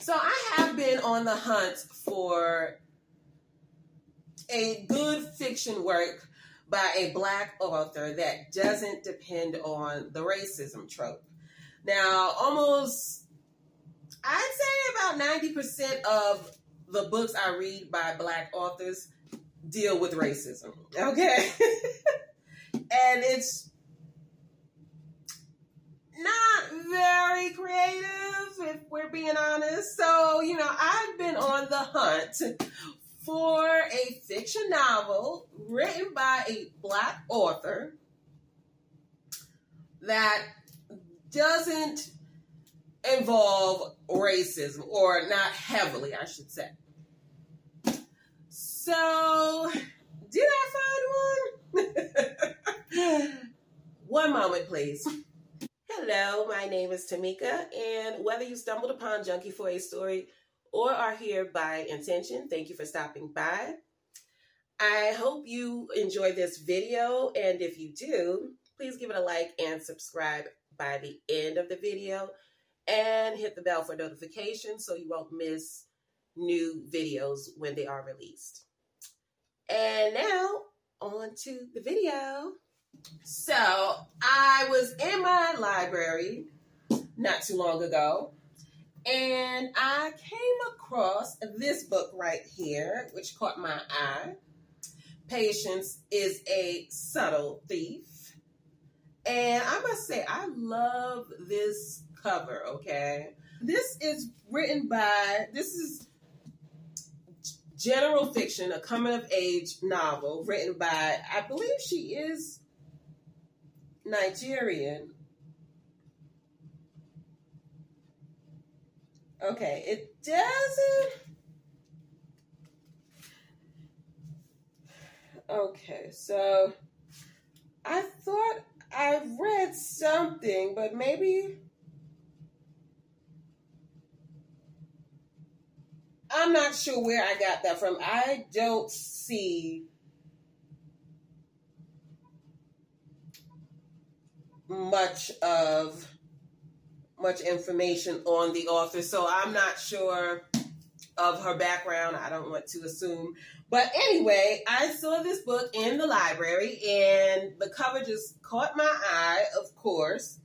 So I have been on the hunt for a good fiction work by a black author that doesn't depend on the racism trope. Now, almost, I'd say about 90% of the books I read by black authors deal with racism. Okay. and it's not very creative, we're being honest. So, you know, I've been on the hunt for a fiction novel written by a black author that doesn't involve racism, or not heavily, I should say. So, did I find one? one moment, please. Hello, my name is Tameka, and whether you stumbled upon Junkie for a Story or are here by intention, thank you for stopping by. I hope you enjoy this video, and if you do, please give it a like and subscribe by the end of the video, and hit the bell for notifications so you won't miss new videos when they are released. And now, on to the video. So, I was in my library not too long ago, and I came across this book right here, which caught my eye. Patience is a subtle thief. And I must say, I love this cover, okay? This is written by, this is general fiction, a coming of age novel written by, I believe she is Nigerian. Okay, it doesn't. Okay, so I thought I read something, but maybe I'm not sure where I got that from. I don't see much of much information on the author, so I'm not sure of her background. I don't want to assume. But anyway, I saw this book in the library and the cover just caught my eye, of course.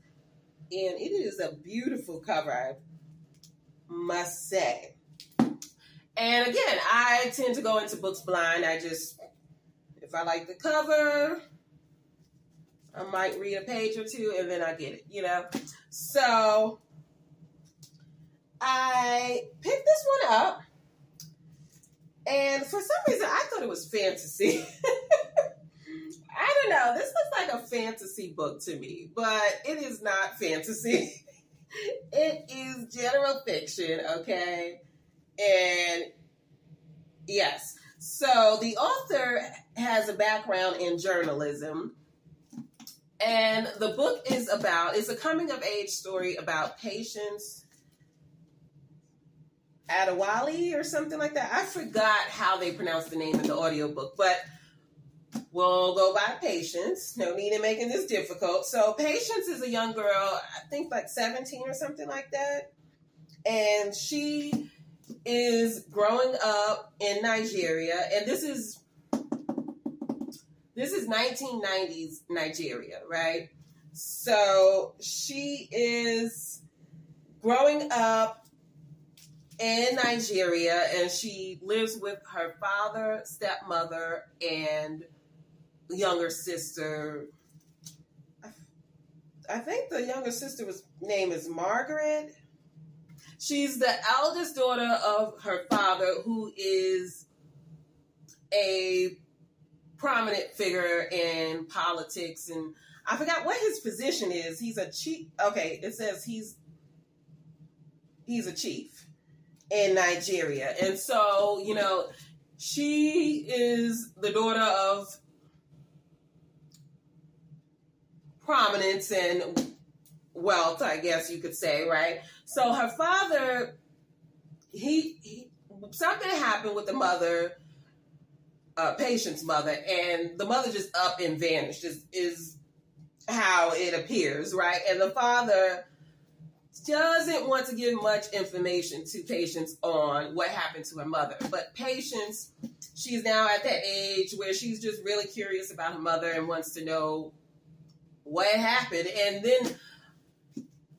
And it is a beautiful cover, I must say. And again, I tend to go into books blind. I just, if I like the cover, I might read a page or two and then I get it, you know? So I picked this one up. And for some reason, I thought it was fantasy. I don't know. This looks like a fantasy book to me, but it is not fantasy. it is general fiction, okay? And yes, so the author has a background in journalism. And the book is about, it's a coming of age story about patience Adewale or something like that. I forgot how they pronounce the name in the audiobook, but we'll go by Patience. No need in making this difficult. So Patience is a young girl, I think like 17 or something like that. And she is growing up in Nigeria, and this is this is 1990s Nigeria, right? So she is growing up in Nigeria, and she lives with her father, stepmother, and younger sister. I think the younger sister was name is Margaret. She's the eldest daughter of her father, who is a prominent figure in politics, and I forgot what his position is. He's a chief. Okay, it says he's he's a chief in Nigeria, and so you know she is the daughter of prominence and wealth, I guess you could say, right? So her father, he, he something happened with the mother, uh, patient's mother, and the mother just up and vanished. Is is how it appears, right? And the father doesn't want to give much information to Patience on what happened to her mother. But Patience, she's now at that age where she's just really curious about her mother and wants to know what happened. And then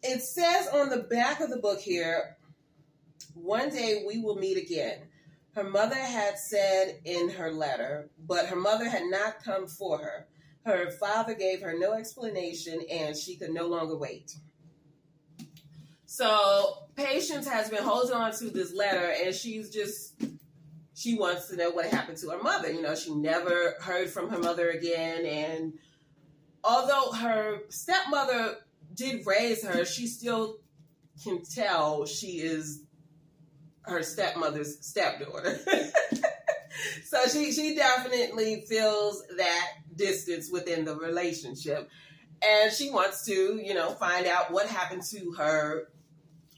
it says on the back of the book here, one day we will meet again. Her mother had said in her letter, but her mother had not come for her. Her father gave her no explanation and she could no longer wait. So Patience has been holding on to this letter and she's just she wants to know what happened to her mother. You know, she never heard from her mother again and although her stepmother did raise her, she still can tell she is her stepmother's stepdaughter. so she she definitely feels that distance within the relationship and she wants to, you know, find out what happened to her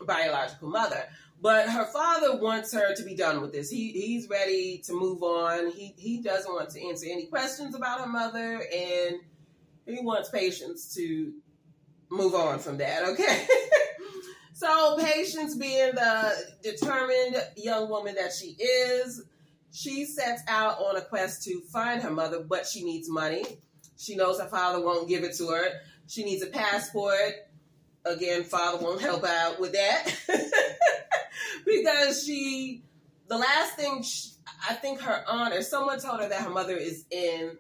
biological mother. But her father wants her to be done with this. He he's ready to move on. He he doesn't want to answer any questions about her mother, and he wants patience to move on from that. Okay. so patience, being the determined young woman that she is, she sets out on a quest to find her mother, but she needs money. She knows her father won't give it to her. She needs a passport again, father won't help out with that because she, the last thing she, I think her aunt or someone told her that her mother is in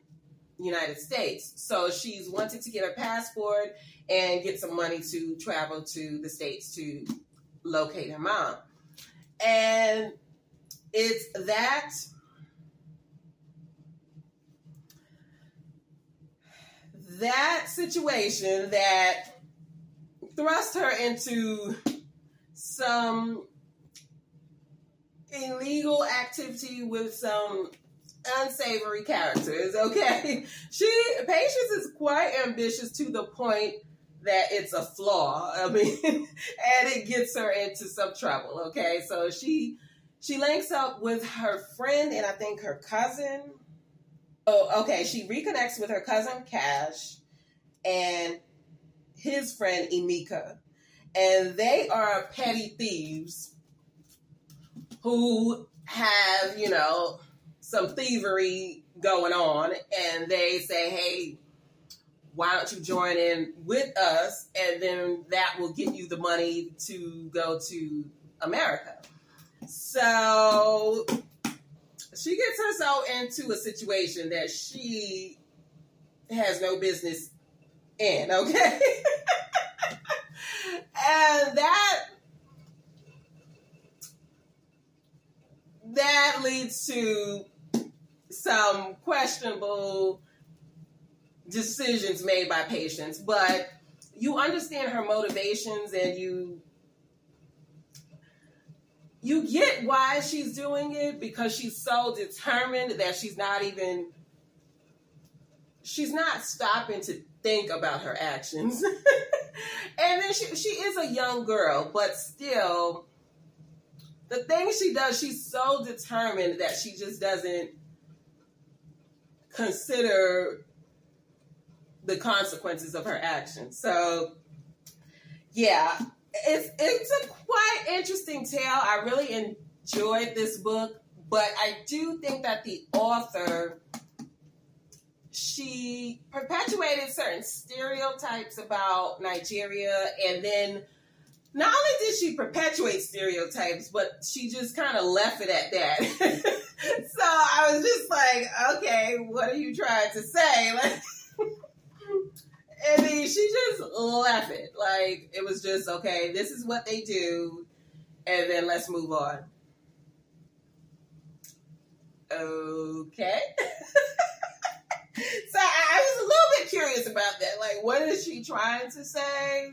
United States, so she's wanted to get a passport and get some money to travel to the states to locate her mom, and it's that. That situation that thrust her into some illegal activity with some unsavory characters. Okay, she Patience is quite ambitious to the point that it's a flaw. I mean, and it gets her into some trouble. Okay, so she she links up with her friend and I think her cousin. Oh, okay. She reconnects with her cousin Cash, and his friend Emika, and they are petty thieves who have, you know, some thievery going on, and they say, hey, why don't you join in with us? And then that will get you the money to go to America. So she gets herself into a situation that she has no business in, okay? and that that leads to some questionable decisions made by Patience, but you understand her motivations and you you get why she's doing it because she's so determined that she's not even she's not stopping to think about her actions. and then she she is a young girl, but still the things she does, she's so determined that she just doesn't consider the consequences of her actions. So yeah, it's it's a quite interesting tale. I really enjoyed this book, but I do think that the author she perpetuated certain stereotypes about Nigeria and then not only did she perpetuate stereotypes, but she just kind of left it at that. so I was just like, okay, what are you trying to say? Like, and then she just it. Like, it was just, okay, this is what they do, and then let's move on. Okay. so I, was a little bit curious about that. Like, what is she trying to say?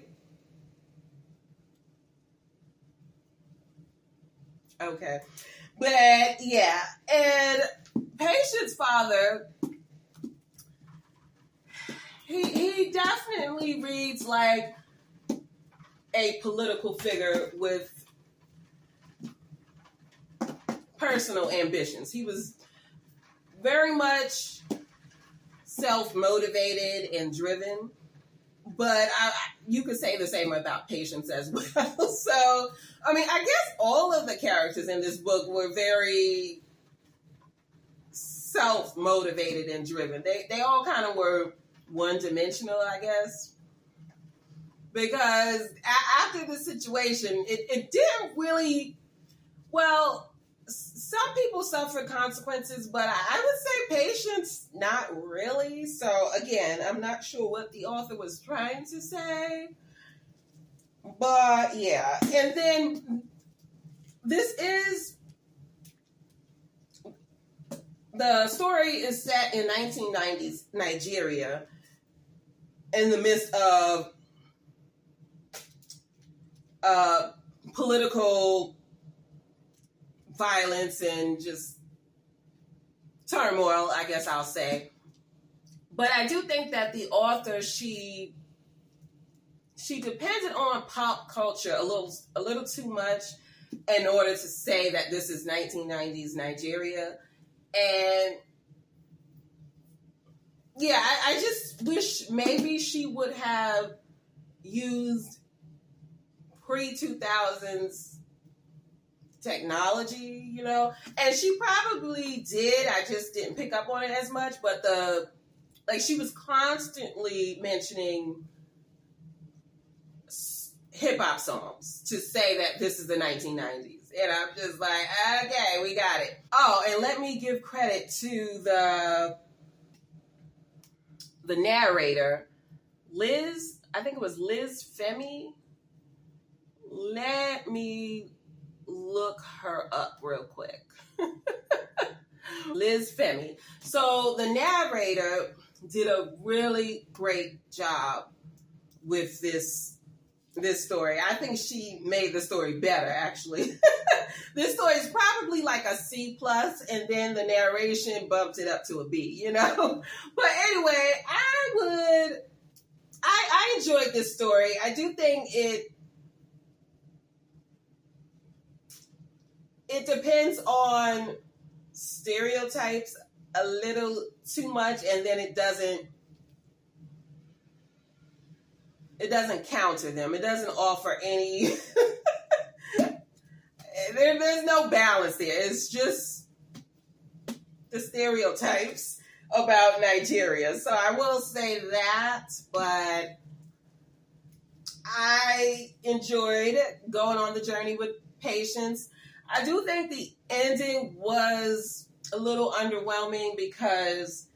Okay. But yeah, and Patient's father, he he definitely reads like a political figure with personal ambitions. He was very much self motivated and driven. but I, you could say the same about patience as well. so, I mean, I guess all of the characters in this book were very self motivated and driven. They they all kind of were one dimensional, I guess. Because after the situation, it, it didn't really, well, some people suffer consequences, but I would say patience, not really. So again, I'm not sure what the author was trying to say. But yeah, and then this is the story is set in 1990s Nigeria in the midst of uh, political violence and just turmoil, I guess I'll say. But I do think that the author she she depended on pop culture a little a little too much in order to say that this is 1990s Nigeria. And yeah, I, I just wish maybe she would have used pre 2000s technology, you know, and she probably did. I just didn't pick up on it as much, but the like she was constantly mentioning hip hop songs to say that this is the 1990s. And I'm just like, okay, we got it. Oh, and let me give credit to the the narrator, Liz. I think it was Liz Femi. Let me look her up real quick. Liz Femi. So the narrator did a really great job with this this story. I think she made the story better actually. this story is probably like a C plus and then the narration bumped it up to a B, you know? But anyway, I would I I enjoyed this story. I do think it it depends on stereotypes a little too much and then it doesn't it doesn't counter them. It doesn't offer any there, there's no balance there. It's just the stereotypes about nigeria. So i will say that but i enjoyed going on the journey with patience. I do think the ending was a little underwhelming because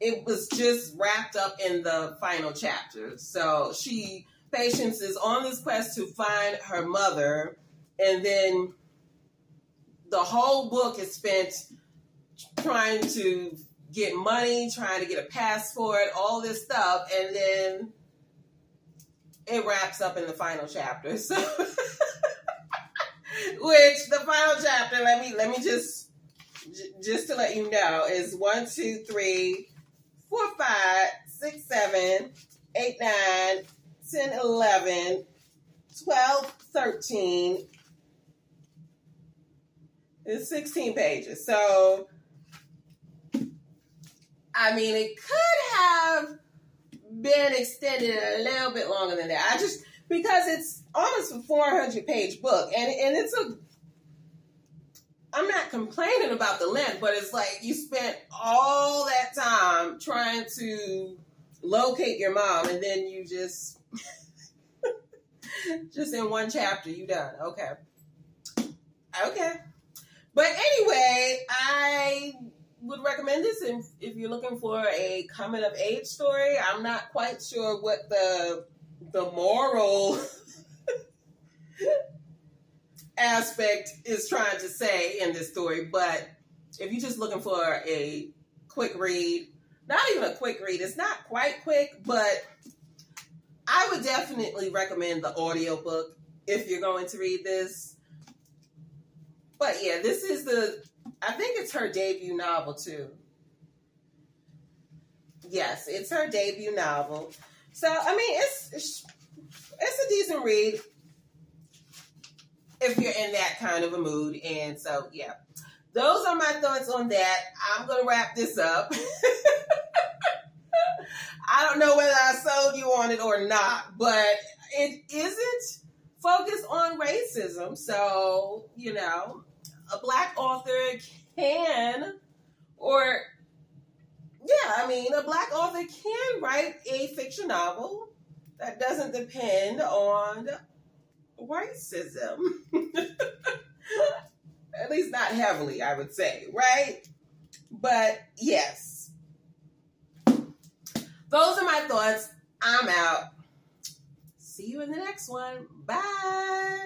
it was just wrapped up in the final chapter. So she, Patience, is on this quest to find her mother, and then the whole book is spent trying to get money, trying to get a passport, all this stuff, and then it wraps up in the final chapter. So which the final chapter, let me let me just just to let you know, is one, two, three, four, five, six, seven, eight, nine, ten, eleven, twelve, thirteen. It's 16 pages. So I mean it could have been extended a little bit longer than that. I just because it's almost a 400 page book and and it's a I'm not complaining about the length, but it's like you spent all that time trying to locate your mom and then you just just in one chapter you done. Okay. Okay. But anyway, I would recommend this if, if you're looking for a coming of age story. I'm not quite sure what the the moral aspect is trying to say in this story, but if you're just looking for a quick read, not even a quick read, it's not quite quick, but I would definitely recommend the audiobook if you're going to read this. But yeah, this is the I think it's her debut novel too. Yes, it's her debut novel. So I mean, it's it's, it's a decent read if you're in that kind of a mood. And so yeah, those are my thoughts on that. I'm gonna wrap this up. I don't know whether I sold you on it or not, but it isn't focused on racism. So, you know, a black author can, or yeah, I mean, a black author can write a fiction novel that doesn't depend on racism. At least not heavily, I would say, right? But yes. Those are my thoughts. I'm out. See you in the next one. Bye.